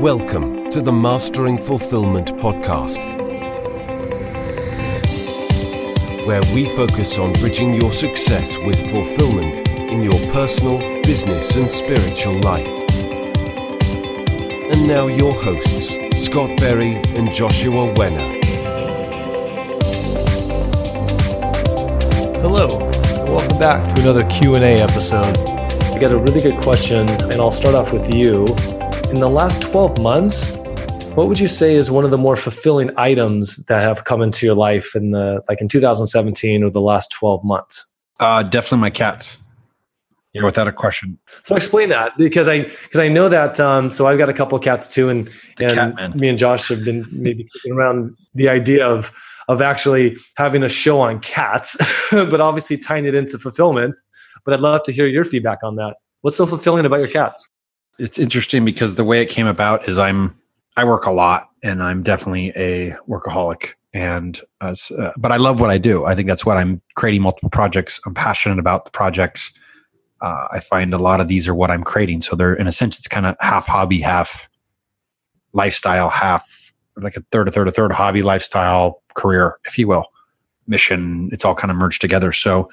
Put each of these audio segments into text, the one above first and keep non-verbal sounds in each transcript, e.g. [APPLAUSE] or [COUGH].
Welcome to the Mastering Fulfillment podcast, where we focus on bridging your success with fulfillment in your personal, business, and spiritual life. And now, your hosts, Scott Berry and Joshua Wenner. Hello, welcome back to another Q&A episode. I got a really good question, and I'll start off with you. In the last 12 months, what would you say is one of the more fulfilling items that have come into your life in the like in 2017 or the last 12 months? Uh, definitely my cats. Yeah, without a question. So explain that because I because I know that um, so I've got a couple of cats too, and The and me and Josh have been maybe kicking around the idea of of actually having a show on cats, [LAUGHS] but obviously tying it into fulfillment. But I'd love to hear your feedback on that. What's so fulfilling about your cats? It's interesting because the way it came about is I'm I work a lot and I'm definitely a workaholic and uh, uh, but I love what I do. I think that's what I'm creating multiple projects. I'm passionate about the projects. Uh, I find a lot of these are what I'm creating. So they're in a sense it's kind of half hobby, half lifestyle, half like a third, a third, a third hobby, lifestyle, career, if you will, mission. It's all kind of merged together. So,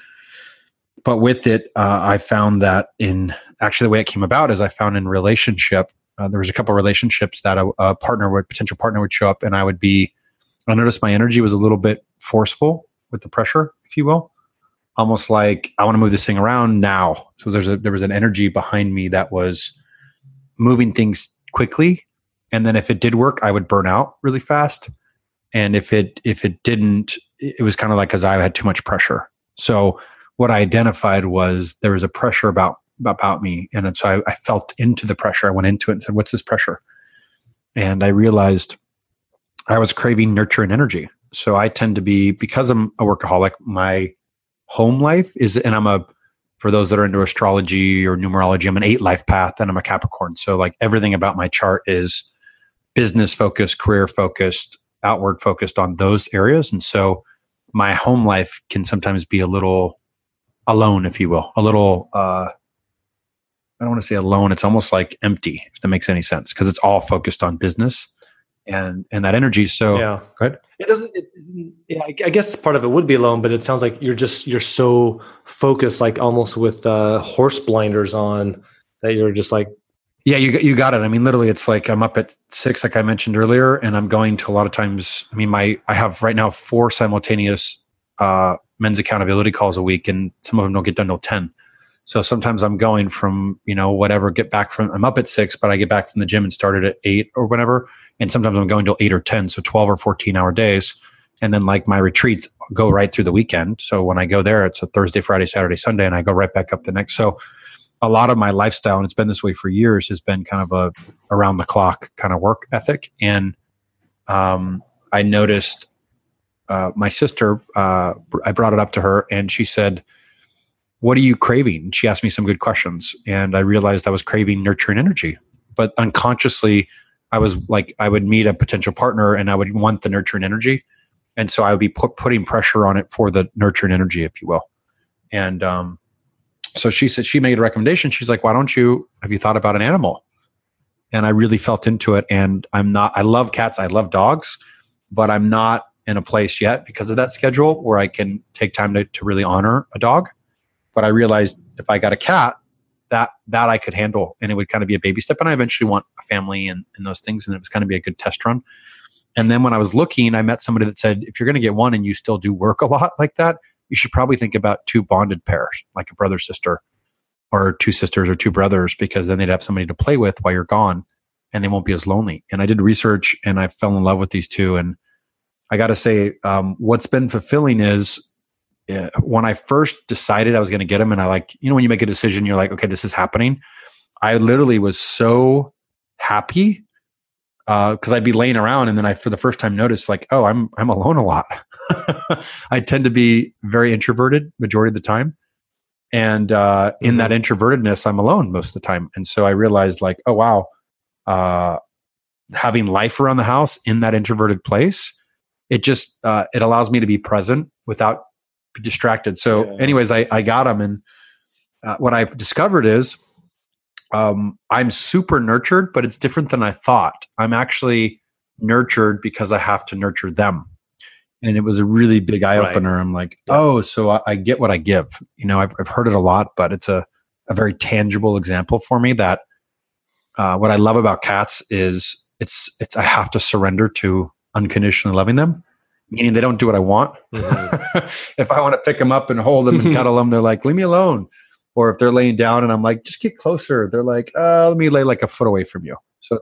but with it, uh, I found that in actually the way it came about is I found in relationship, uh, there was a couple of relationships that a, a partner would potential partner would show up, and I would be. I noticed my energy was a little bit forceful with the pressure, if you will, almost like I want to move this thing around now. So there's a there was an energy behind me that was moving things quickly, and then if it did work, I would burn out really fast, and if it if it didn't, it was kind of like because I had too much pressure. So what I identified was there was a pressure about about me, and so I, I felt into the pressure. I went into it and said, "What's this pressure?" And I realized I was craving nurture and energy. So I tend to be because I'm a workaholic. My home life is, and I'm a for those that are into astrology or numerology, I'm an eight life path, and I'm a Capricorn. So like everything about my chart is business focused, career focused, outward focused on those areas, and so my home life can sometimes be a little alone, if you will, a little. uh I don't want to say alone. It's almost like empty, if that makes any sense, because it's all focused on business and and that energy. So yeah, go ahead. it doesn't. It, yeah, I I guess part of it would be alone, but it sounds like you're just you're so focused, like almost with uh, horse blinders on, that you're just like Yeah, you you got it. I mean, literally, it's like I'm up at six, like I mentioned earlier, and I'm going to a lot of times. I mean, my I have right now four simultaneous uh, men's accountability calls a week, and some of them don't get done till ten. So sometimes I'm going from you know whatever, get back from I'm up at six, but I get back from the gym and started at eight or whatever, and sometimes I'm going till eight or ten, so twelve or fourteen hour days, and then like my retreats go right through the weekend. So when I go there, it's a Thursday, Friday, Saturday, Sunday, and I go right back up the next. So a lot of my lifestyle, and it's been this way for years, has been kind of a around the clock kind of work ethic. And um, I noticed uh, my sister, uh, I brought it up to her, and she said, What are you craving? She asked me some good questions. And I realized I was craving nurture and energy. But unconsciously, I was like, I would meet a potential partner and I would want the nurture and energy. And so I would be put, putting pressure on it for the nurture and energy, if you will. And um, so she said she made a recommendation she's like why don't you have you thought about an animal and i really felt into it and i'm not i love cats i love dogs but i'm not in a place yet because of that schedule where i can take time to, to really honor a dog but i realized if i got a cat that that i could handle and it would kind of be a baby step and i eventually want a family and, and those things and it was kind of be a good test run and then when i was looking i met somebody that said if you're going to get one and you still do work a lot like that you should probably think about two bonded pairs, like a brother sister, or two sisters or two brothers, because then they'd have somebody to play with while you're gone, and they won't be as lonely. And I did research, and I fell in love with these two. And I got to say, um, what's been fulfilling is uh, when I first decided I was going to get them, and I like, you know, when you make a decision, you're like, okay, this is happening. I literally was so happy because I'd be laying around and then I, for the first time, noticed like, oh, I'm I'm alone a lot. [LAUGHS] I tend to be very introverted majority of the time, and uh, in that introvertedness, I'm alone most of the time. And so I realized like, oh wow, uh, having life around the house in that introverted place, it just uh, it allows me to be present without distracted. So, Yeah. anyways, I I got them, and uh, what I've discovered is um, I'm super nurtured, but it's different than I thought. I'm actually nurtured because I have to nurture them. And it was a really big eye opener. Right. I'm like, oh, so I, I, get what I give. You know, I've, I've heard it a lot, but it's a, a very tangible example for me that uh, what I love about cats is it's it's I have to surrender to unconditionally loving them, meaning they don't do what I want. Mm-hmm. [LAUGHS] if I want to pick them up and hold them and [LAUGHS] cuddle them, they're like, "Leave me alone." Or if they're laying down and I'm like, "Just get closer," they're like, uh, "Let me lay like a foot away from you." So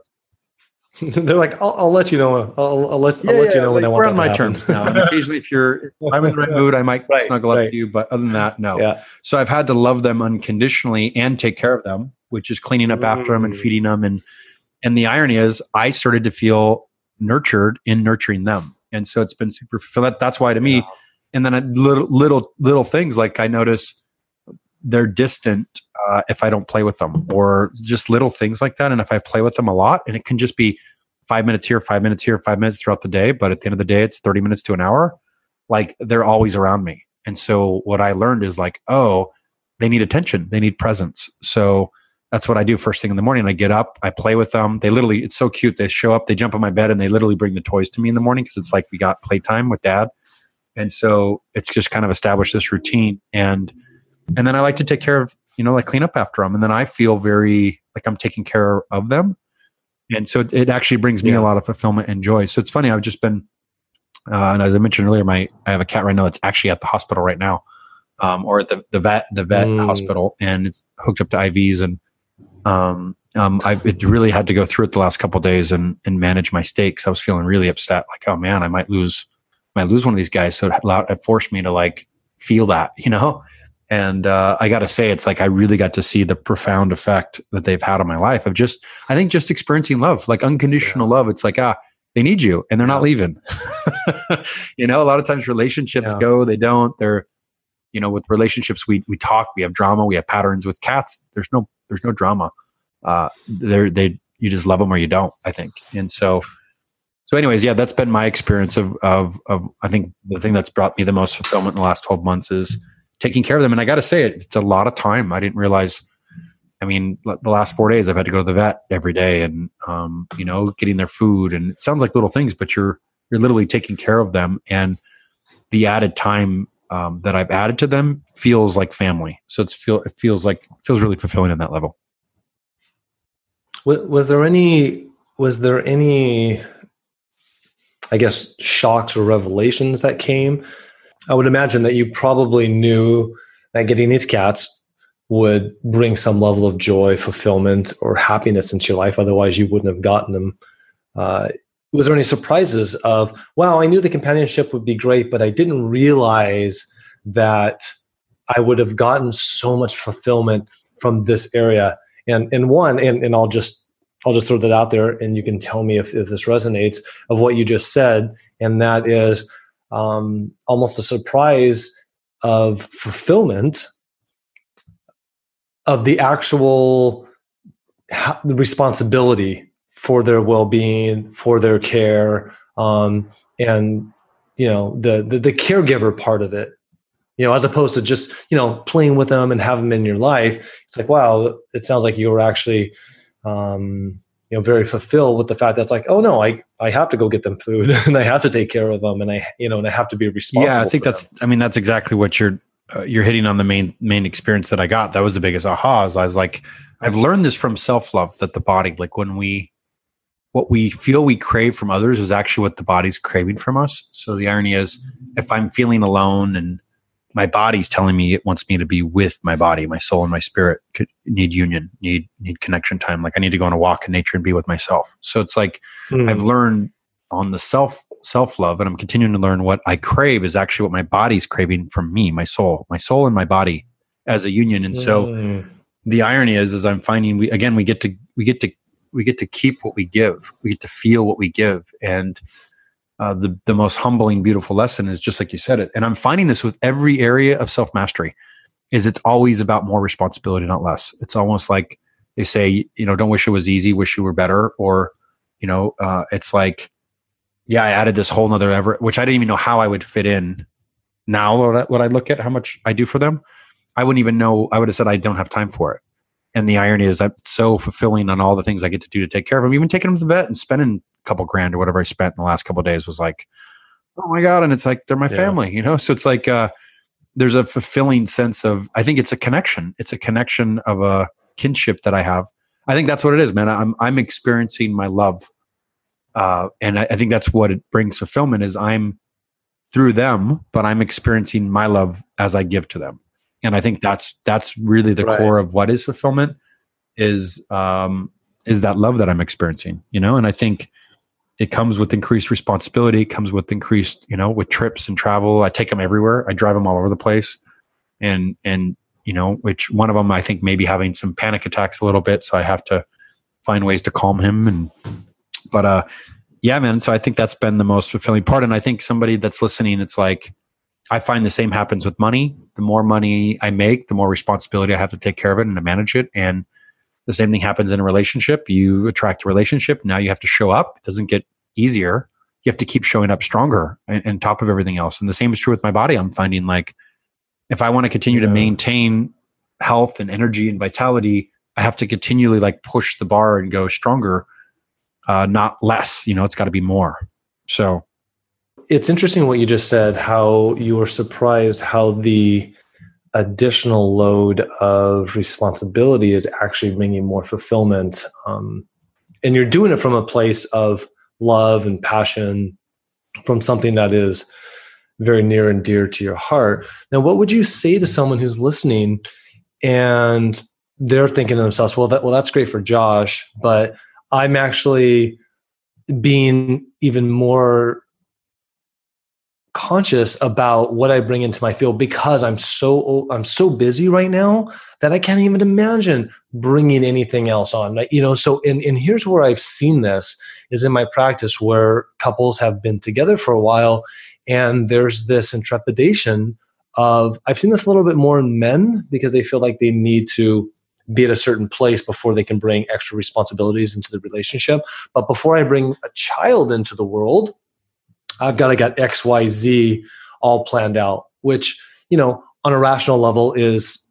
[LAUGHS] they're like, I'll, I'll, let you know. I'll, I'll let, yeah, I'll let you know when I want. We're on my happen. terms now. And occasionally, if you're, if I'm in the right mood, I might right, snuggle right. up to you. But other than that, no. Yeah. So I've had to love them unconditionally and take care of them, which is cleaning up mm. after them and feeding them. And and the irony is, I started to feel nurtured in nurturing them, and so it's been super. That, that's why to me, yeah. and then a little little little things like I notice they're distant uh, if I don't play with them, or just little things like that. And if I play with them a lot, and it can just be five minutes here, five minutes here, five minutes throughout the day. But at the end of the day, it's 30 minutes to an hour. Like they're always around me. And so what I learned is like, oh, they need attention, they need presence. So that's what I do first thing in the morning. I get up, I play with them. They literally, it's so cute. They show up, they jump on my bed, and they literally bring the toys to me in the morning because it's like we got playtime with dad. And so it's just kind of established this routine. And and then I like to take care of, you know, like clean up after them. And then I feel very like I'm taking care of them and so it, it actually brings me yeah. a lot of fulfillment and joy. So it's funny. I've just been, uh, and as I mentioned earlier, my I have a cat right now that's actually at the hospital right now, um, or at the the vet the vet mm. hospital, and it's hooked up to IVs, and um, um, I it really had to go through it the last couple days and and manage my stakes. I was feeling really upset, like oh man, I might lose, might lose one of these guys. So it, allowed, it forced me to like feel that, [LAUGHS] you know, and uh, I got to say, it's like I really got to see the profound effect that they've had on my life of just, I think, just experiencing love, like unconditional yeah. love. It's like, ah, they need you and they're not leaving. [LAUGHS] you know, a lot of times relationships yeah. go, they don't. They're, you know, with relationships, we we talk, we have drama, we have patterns. With cats, there's no there's no drama. Uh, they're they you just love them or you don't. I think, and so. So, anyways, yeah, that's been my experience of, of, of, I think the thing that's brought me the most fulfillment in the last 12 months is, taking care of them. And I got to say, it, it's a lot of time. I didn't realize. I mean, the last four days I've had to go to the vet every day, and um, you know, getting their food. And it sounds like little things, but you're you're literally taking care of them, and the added time um, that I've added to them feels like family. So it's feel it feels like feels really fulfilling on that level. Was, was there any was there any I guess shocks or revelations that came I would imagine that you probably knew that getting these cats would bring some level of joy, fulfillment, or happiness into your life. Otherwise, you wouldn't have gotten them. Uh, was there any surprises of, wow, I knew the companionship would be great, but I didn't realize that I would have gotten so much fulfillment from this area? And and one, and, and I'll just I'll just throw that out there, and you can tell me if, if this resonates of what you just said, and that is um, almost a surprise of fulfillment of the actual responsibility for their well-being for their care um, and you know the, the, the caregiver part of it you know as opposed to just you know playing with them and have them in your life it's like wow it sounds like you were actually um, you know very fulfilled with the fact that it's like oh no i i have to go get them food [LAUGHS] and i have to take care of them and i you know and i have to be responsible yeah i think that's them. i mean that's exactly what you're uh, you're hitting on the main main experience that i got that was the biggest aha is i was like i've learned this from self-love that the body like when we what we feel we crave from others is actually what the body's craving from us so the irony is if i'm feeling alone and my body's telling me it wants me to be with my body, my soul, and my spirit need union, need need connection time. Like I need to go on a walk in nature and be with myself. So it's like mm. I've learned on the self self love, and I'm continuing to learn what I crave is actually what my body's craving from me, my soul, my soul and my body as a union. And so mm. the irony is, is I'm finding we again we get to we get to we get to keep what we give, we get to feel what we give, and uh, the the most humbling, beautiful lesson is just like you said it. And I'm finding this with every area of self mastery, is it's always about more responsibility, not less. It's almost like they say, you know, don't wish it was easy, wish you were better, or you know, uh, it's like, yeah, I added this whole nother ever, which I didn't even know how I would fit in. Now, what I, what I look at how much I do for them, I wouldn't even know. I would have said I don't have time for it. And the irony is, I'm so fulfilling on all the things I get to do to take care of them. Even taking them to the vet and spending a couple grand or whatever I spent in the last couple days was like, oh my god! And it's like they're my yeah. family, you know. [LAUGHS] So it's like uh, there's a fulfilling sense of. I think it's a connection. It's a connection of a kinship that I have. I think that's what it is, man. I'm I'm experiencing my love, uh, and I, I think that's what it brings fulfillment. Is I'm through them, but I'm experiencing my love as I give to them and I think that's that's really the right. core of what is fulfillment is um, is that love that I'm experiencing, you know. And I think it comes with increased responsibility. It comes with increased, you know, with trips and travel. I take them everywhere. I drive them all over the place, and and you know, which one of them I think maybe having some panic attacks a little bit, so I have to find ways to calm him. And but uh, yeah, man. So I think that's been the most fulfilling part. And I think somebody that's listening, it's like I find the same happens with money. The more money I make, the more responsibility I have to take care of it and to manage it. And the same thing happens in a relationship. You attract a relationship. Now you have to show up. It doesn't get easier. You have to keep showing up stronger and, and top of everything else. And the same is true with my body. I'm finding like if I want to continue yeah. to maintain health and energy and vitality, I have to continually like push the bar and go stronger, uh, not less. You know, it's got to be more. So it's interesting what you just said, how you were surprised how the additional load of responsibility is actually bringing more fulfillment. Um, and you're doing it from a place of love and passion, from something that is very near and dear to your heart. Now, what would you say to someone who's listening and they're thinking to themselves, well, that, well, that's great for Josh, but I'm actually being even more conscious about what I bring into my field because I'm so I'm so busy right now that I can't even imagine bringing anything else on. You know, so and and here's where I've seen this is in my practice where couples have been together for a while and there's this intrepidation of I've seen this a little bit more in men because they feel like they need to be at a certain place before they can bring extra responsibilities into the relationship. But before I bring a child into the world, I've got to get X, Y, Z all planned out, which, you know, on a rational level is,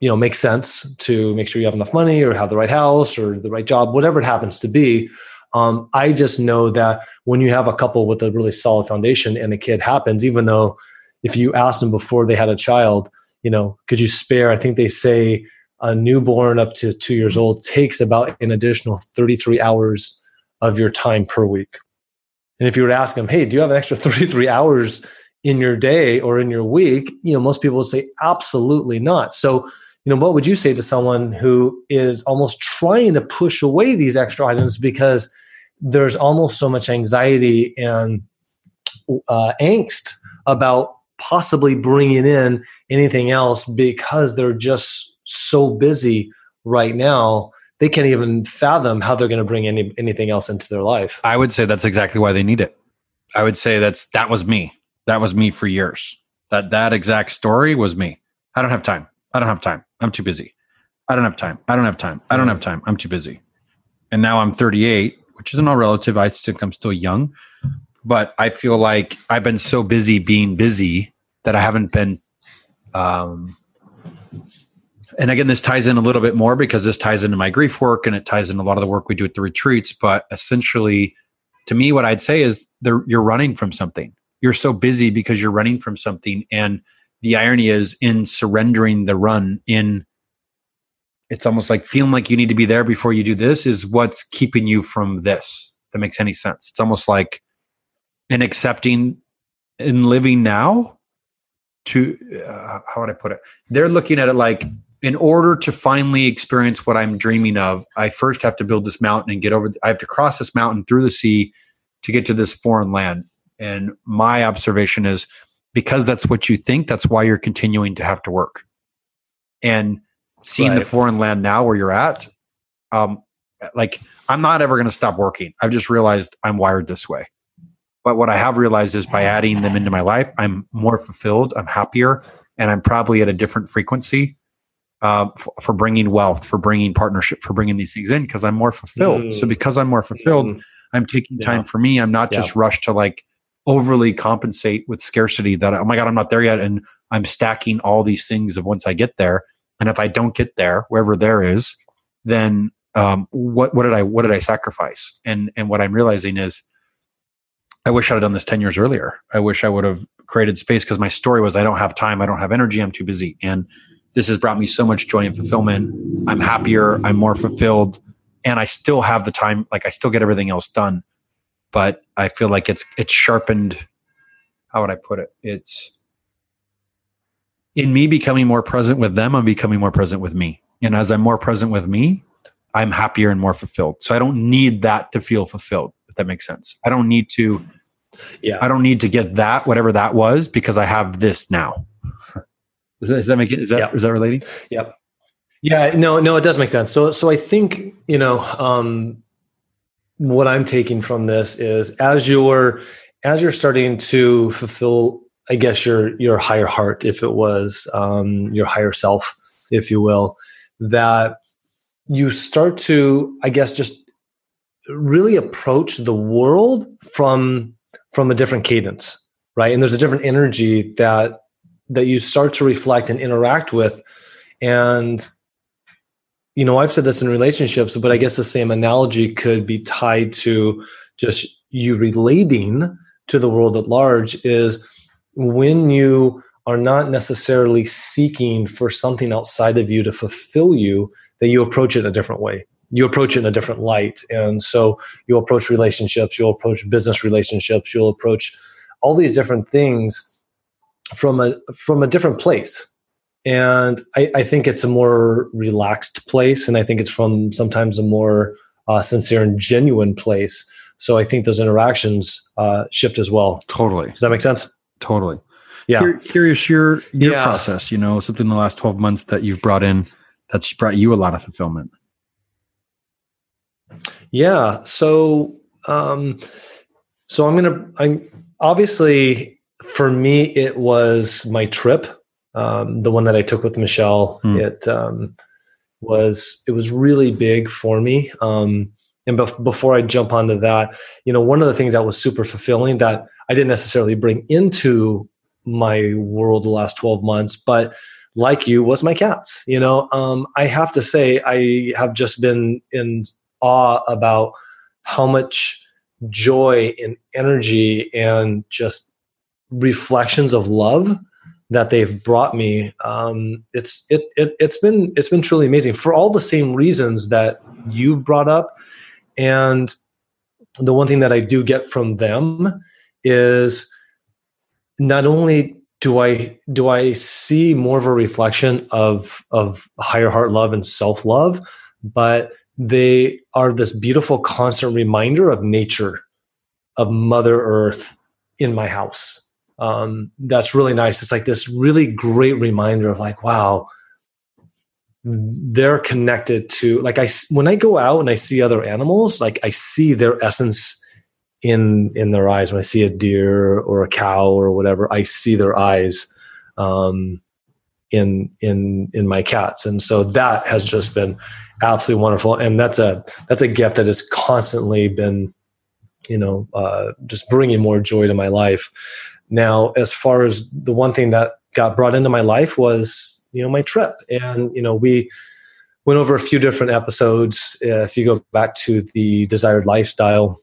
you know, makes sense to make sure you have enough money or have the right house or the right job, whatever it happens to be. Um, I just know that when you have a couple with a really solid foundation and a kid happens, even though if you asked them before they had a child, you know, could you spare? I think they say a newborn up to two years old takes about an additional 33 hours of your time per week. And if you were to ask them, hey, do you have an extra [LAUGHS] 33 hours in your day or in your week? You know, most people would say, absolutely not. So, you know, what would you say to someone who is almost trying to push away these extra items because there's almost so much anxiety and uh, angst about possibly bringing in anything else because they're just so busy right now they can't even fathom how they're going to bring any anything else into their life. I would say that's exactly why they need it. I would say that's that was me. That was me for years. That that exact story was me. I don't have time. I don't have time. I'm too busy. I don't have time. I don't have time. I don't have time. I'm too busy. And now I'm 38, which isn't all relative. I think I'm still young, but I feel like I've been so busy being busy that I haven't been um, and again, this ties in a little bit more because this ties into my grief work and it ties in a lot of the work we do at the retreats. But essentially, to me, what I'd say is you're running from something. You're so busy because you're running from something. And the irony is in surrendering the run, in it's almost like feeling like you need to be there before you do this is what's keeping you from this. that makes any sense. It's almost like in accepting in living now to uh, how would I put it? They're looking at it like in order to finally experience what I'm dreaming of, I first have to build this mountain and get over. I have to cross this mountain through the sea to get to this foreign land. And my observation is because that's what you think, that's why you're continuing to have to work. And seeing right. the foreign land now where you're at, um, like I'm not ever going to stop working. I've just realized I'm wired this way. But what I have realized is by adding them into my life, I'm more fulfilled, I'm happier, and I'm probably at a different frequency uh, for, for, bringing wealth, for bringing partnership, for bringing these things in because I'm more fulfilled. Mm. So because I'm more fulfilled, mm. I'm taking time for me. I'm not just rushed to like overly compensate with scarcity that oh my god I'm not there yet and I'm stacking all these things of once I get there. And if I don't get there, wherever there is, then um, what what did I what did I sacrifice? And and what I'm realizing is, I wish I'd done this ten years earlier. I wish I would have created space because my story was I don't have time, I don't have energy, I'm too busy, and this has brought me so much joy and fulfillment. I'm happier, I'm more fulfilled, and I still have the time. Like I still get everything else done, but I feel like it's it's sharpened. How would I put it? It's in me becoming more present with them, I'm becoming more present with me. And as I'm more present with me, I'm happier and more fulfilled. So I don't need that to feel fulfilled, if that makes sense. I don't need to, yeah, I don't need to get that, whatever that was, because I have this now. [LAUGHS] Does that, does that make it? Is that, yep. is that relating? Yep. Yeah, no, no, it does make sense. So, so I think, you know, um, what I'm taking from this is as you're, as you're starting to fulfill I guess your your higher heart, if it was um, your higher self, if you will, that you start to, I guess, just really approach the world from from a different cadence, right? And there's a different energy that that you start to reflect and interact with, and you know, I've said this in relationships, but I guess the same analogy could be tied to just you relating to the world at large. Is when you are not necessarily seeking for something outside of you to fulfill you, that you approach it a different way. You approach it in a different light. And so you'll approach relationships, you'll approach business relationships, you'll approach all these different things from a from a different place. And I, I think it's a more relaxed place. And I think it's from sometimes a more uh, sincere and genuine place. So I think those interactions uh, shift as well. Totally. Does that make sense? Totally. Yeah. Curious your your yeah. process, you know, something in the last 12 months that you've brought in that's brought you a lot of fulfillment. Yeah. So um so I'm gonna I'm obviously for me it was my trip. Um the one that I took with Michelle. Hmm. It um was it was really big for me. Um and bef- before I jump onto that, you know, one of the things that was super fulfilling that I didn't necessarily bring into my world the last 12 months, but like you was my cats. You know, um, I have to say, I have just been in awe about how much joy and energy and just reflections of love that they've brought me. Um, it's it, it it's been it's been truly amazing for all the same reasons that you've brought up, and the one thing that I do get from them is not only do I do I see more of a reflection of of higher heart love and self love, but they are this beautiful constant reminder of nature, of Mother Earth in my house. Um, that's really nice. It's like this really great reminder of like, wow, they're connected to like I when I go out and I see other animals, like I see their essence in in their eyes when I see a deer or a cow or whatever. I see their eyes um, in in in my cats, and so that has just been absolutely wonderful. And that's a that's a gift that has constantly been, you know, uh, just bringing more joy to my life. Now, as far as the one thing that got brought into my life was, you know, my trip, and you know, we went over a few different episodes. Uh, if you go back to the desired lifestyle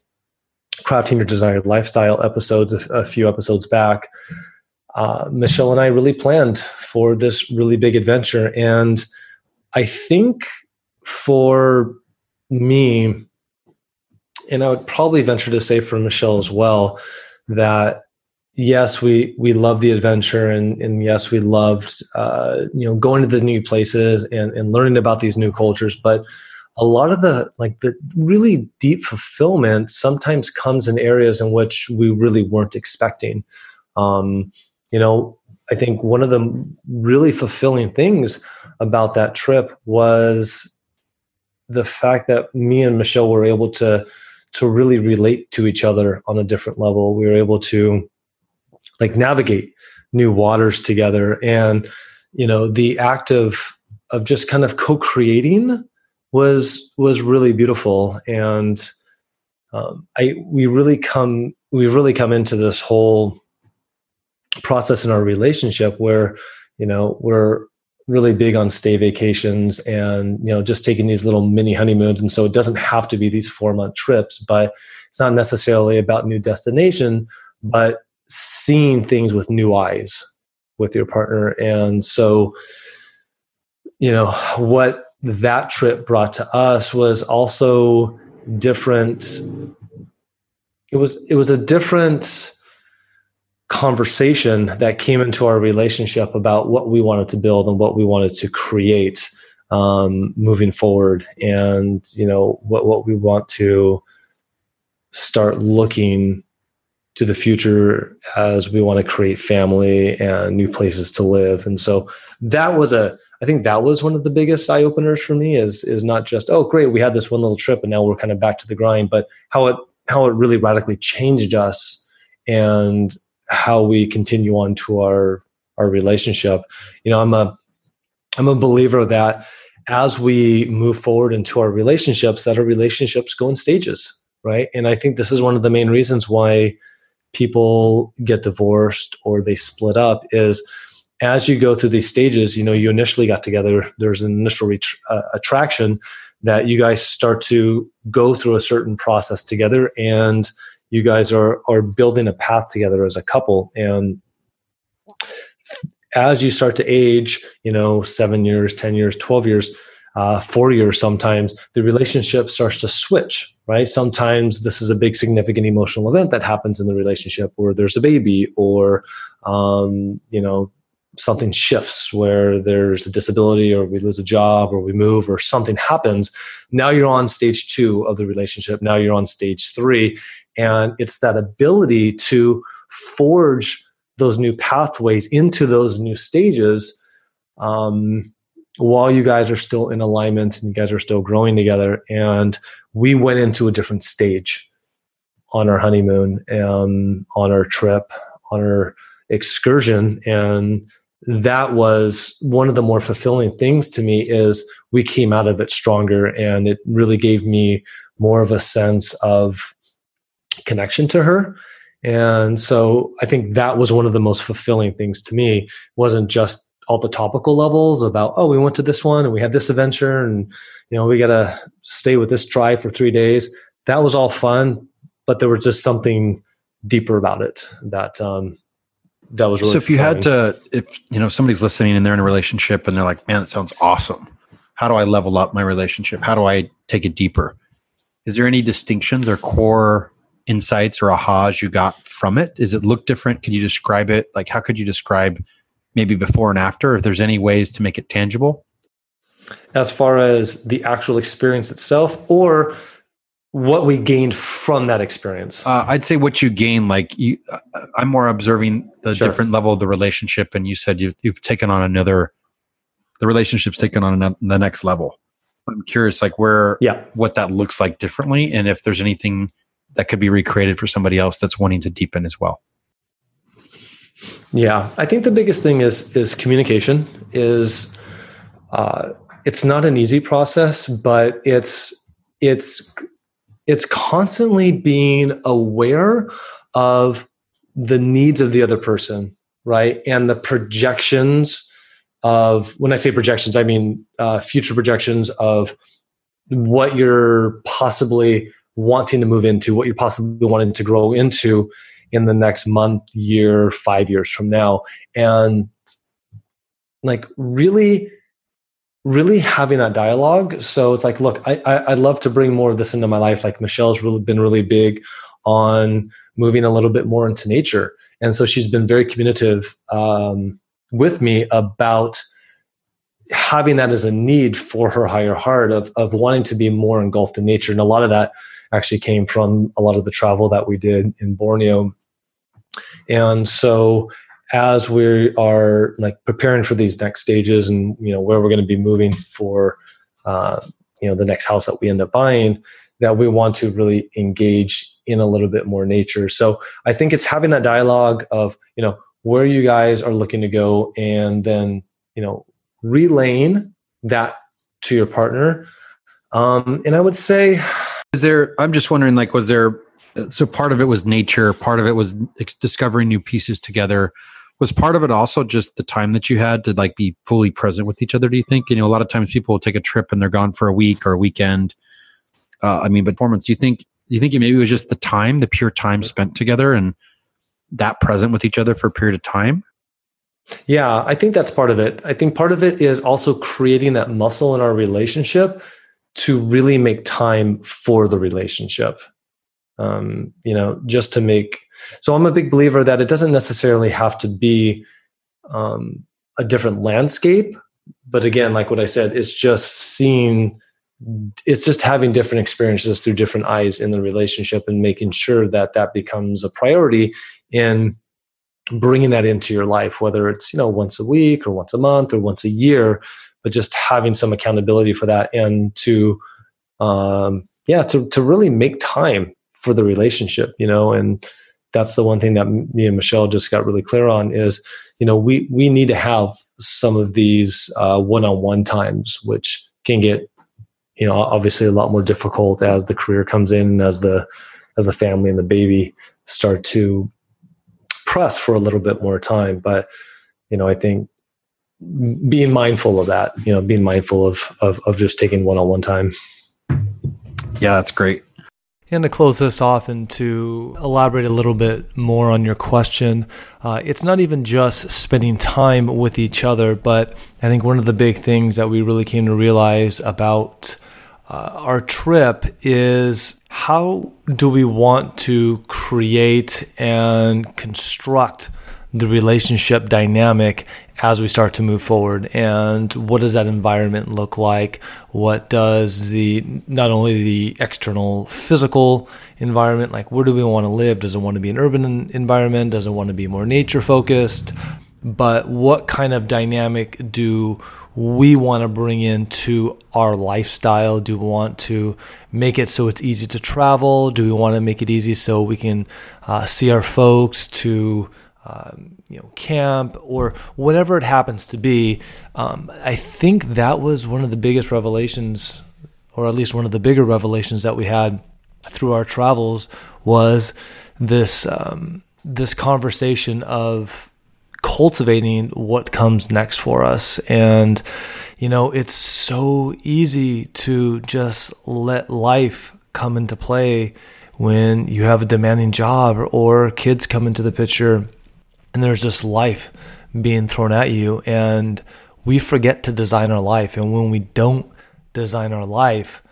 crafting your desired lifestyle episodes a, a few episodes back uh, michelle and i really planned for this really big adventure and i think for me and i would probably venture to say for michelle as well that yes we we love the adventure and and yes we loved uh, you know going to these new places and and learning about these new cultures. But a lot of the like the really deep fulfillment sometimes comes in areas in which we really weren't expecting. Um, you know i think one of the really fulfilling things about that trip was the fact that me and michelle were able to to really relate to each other on a different level. We were able to like navigate new waters together and you know the act of of just kind of co-creating was was really beautiful. And um, I we really come we've really come into this whole process in our relationship where you know we're really big on stay vacations and you know just taking these little mini honeymoons. And so it doesn't have to be these four month trips but it's not necessarily about new destination but seeing things with new eyes with your partner. And so you know what that trip brought to us was also different. It was it was a different conversation that came into our relationship about what we wanted to build and what we wanted to create um, moving forward and you know what what we want to start looking to the future as we want to create family and new places to live. And so that was a i think that was one of the biggest eye openers for me is is not just oh great we had this one little trip and now we're kind of back to the grind but how it how it really radically changed us and how we continue on to our our relationship. You know, I'm a I'm a believer that as we move forward into our relationships, that our relationships go in stages, right? And I think this is one of the main reasons why people get divorced or they split up is as you go through these stages, you know, you initially got together, there's an initial ret- uh, attraction that you guys start to go through a certain process together and you guys are are building a path together as a couple. And as you start to age you know seven years ten years 12 years uh, four years sometimes the relationship starts to switch right? Sometimes this is a big significant emotional event that happens in the relationship where there's a baby or um, you know something shifts where there's a disability or we lose a job or we move or something happens. Now you're on stage two of the relationship. Now you're on stage three and it's that ability to forge those new pathways into those new stages um, while you guys are still in alignment and you guys are still growing together. And we went into a different stage on our honeymoon and on our trip on our excursion. And that was one of the more fulfilling things to me is we came out of it stronger and it really gave me more of a sense of connection to her. And so i think that was one of the most fulfilling things to me. It wasn't just all the topical levels about oh we went to this one and we had this adventure and you know we got to stay with this tribe for three days. That was all fun but there was just something deeper about it that um, that was really so if you had to if you know somebody's listening and they're in a relationship and they're like man that sounds awesome. How do i level up my relationship? How do i take it deeper? Is there any distinctions or core insights or ahas you got from it? Does it look different? Can you describe it? Like how could you describe maybe before and after if there's any ways to make it tangible? As far as the actual experience itself or what we gained from that experience? Uh, i'd say what you gain like you uh, i'm more observing the sure. different level of the relationship and you said you've, you've taken on another the relationship's taken on another, the next level. I'm curious like where yeah. what that looks like differently and if there's anything that could be recreated for somebody else that's wanting to deepen as well. Yeah i think the biggest thing is is communication is uh, it's not an easy process but it's it's it's constantly being aware of the needs of the other person right? And the projections of when i say projections i mean uh, future projections of what you're possibly wanting to move into what you're possibly wanting to grow into in the next month year five years from now and like really really having that dialogue. So it's like, look, I, I would love to bring more of this into my life. Like Michelle's really been really big on moving a little bit more into nature, and so she's been very communicative um, with me about having that as a need for her higher heart of of wanting to be more engulfed in nature. And a lot of that actually came from a lot of the travel that we did in Borneo. And so as we are like preparing for these next stages and you know where we're going to be moving for uh, you know the next house that we end up buying that we want to really engage in a little bit more nature so i think it's having that dialogue of you know where you guys are looking to go and then you know relaying that to your partner um, and i would say is there i'm just wondering like was there so part of it was nature part of it was discovering new pieces together. Was part of it also just the time that you had to like be fully present with each other do you think? You know a lot of times people will take a trip and they're gone for a week or a weekend. Uh, i mean performance do you think do you think it maybe was just the time the pure time spent together and that present with each other for a period of time? Yeah i think that's part of it. I think part of it is also creating that muscle in our relationship to really make time for the relationship um, you know just to make so I'm a big believer that it doesn't necessarily have to be um, a different landscape. But again, like what I said, it's just seeing, it's just having different experiences through different eyes in the relationship and making sure that that becomes a priority in bringing that into your life, whether it's, you know, once a week or once a month or once a year, but just having some accountability for that and to, um, yeah, to, to really make time for the relationship, you know, and, that's the one thing that me and Michelle just got really clear on is, you know, we we need to have some of these uh, one-on-one times, which can get, you know, obviously a lot more difficult as the career comes in, as the as the family and the baby start to press for a little bit more time. But you know, I think being mindful of that, you know, being mindful of of, of just taking one-on-one time. Yeah, that's great. And to close this off and to elaborate a little bit more on your question, uh, it's not even just spending time with each other, but I think one of the big things that we really came to realize about uh, our trip is how do we want to create and construct the relationship dynamic as we start to move forward and what does that environment look like what does the not only the external physical environment like where do we want to live does it want to be an urban environment does it want to be more nature focused but what kind of dynamic do we want to bring into our lifestyle? Do we want to make it so it's easy to travel? Do we want to make it easy so we can uh, see our folks to um, you know, camp or whatever it happens to be. Um, I think that was one of the biggest revelations, or at least one of the bigger revelations that we had through our travels was this um, this conversation of cultivating what comes next for us and you know it's so easy to just let life come into play when you have a demanding job or kids come into the picture and there's just life being thrown at you and we forget to design our life. And when we don't design our life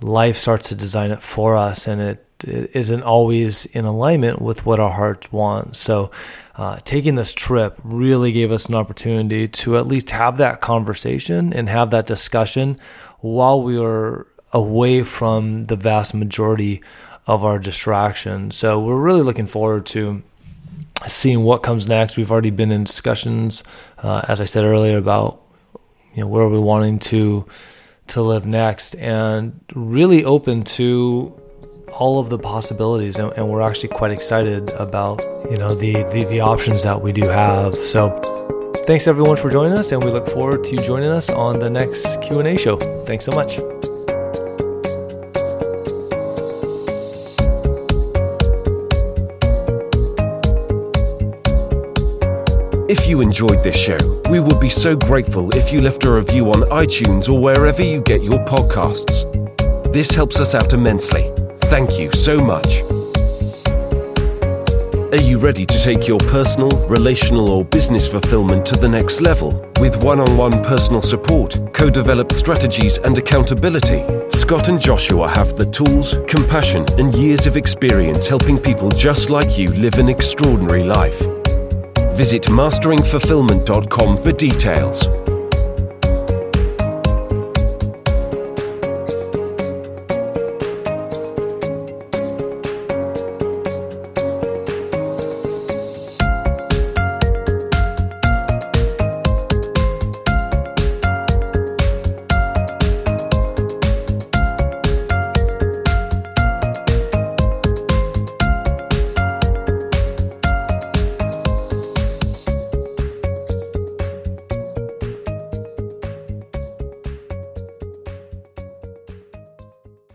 life starts to design it for us and it, it isn't always in alignment with what our hearts want. So uh, taking this trip really gave us an opportunity to at least have that conversation and have that discussion while we were away from the vast majority of our distractions. So we're really looking forward to seeing what comes next. We've already been in discussions, uh, as I said earlier, about you know where we're wanting to to live next, and really open to all of the possibilities. And, and we're actually quite excited about you know the, the the options that we do have. So. Thanks everyone for joining us, and we look forward to you joining us on the next Q and A show. Thanks so much. If you enjoyed this show, we would be so grateful if you left a review on iTunes or wherever you get your podcasts. This helps us out immensely. Thank you so much. Are you ready to take your personal, relational, or business fulfillment to the next level? With one on one personal support, co developed strategies, and accountability, Scott and Joshua have the tools, compassion, and years of experience helping people just like you live an extraordinary life. Visit masteringfulfillment.com for details.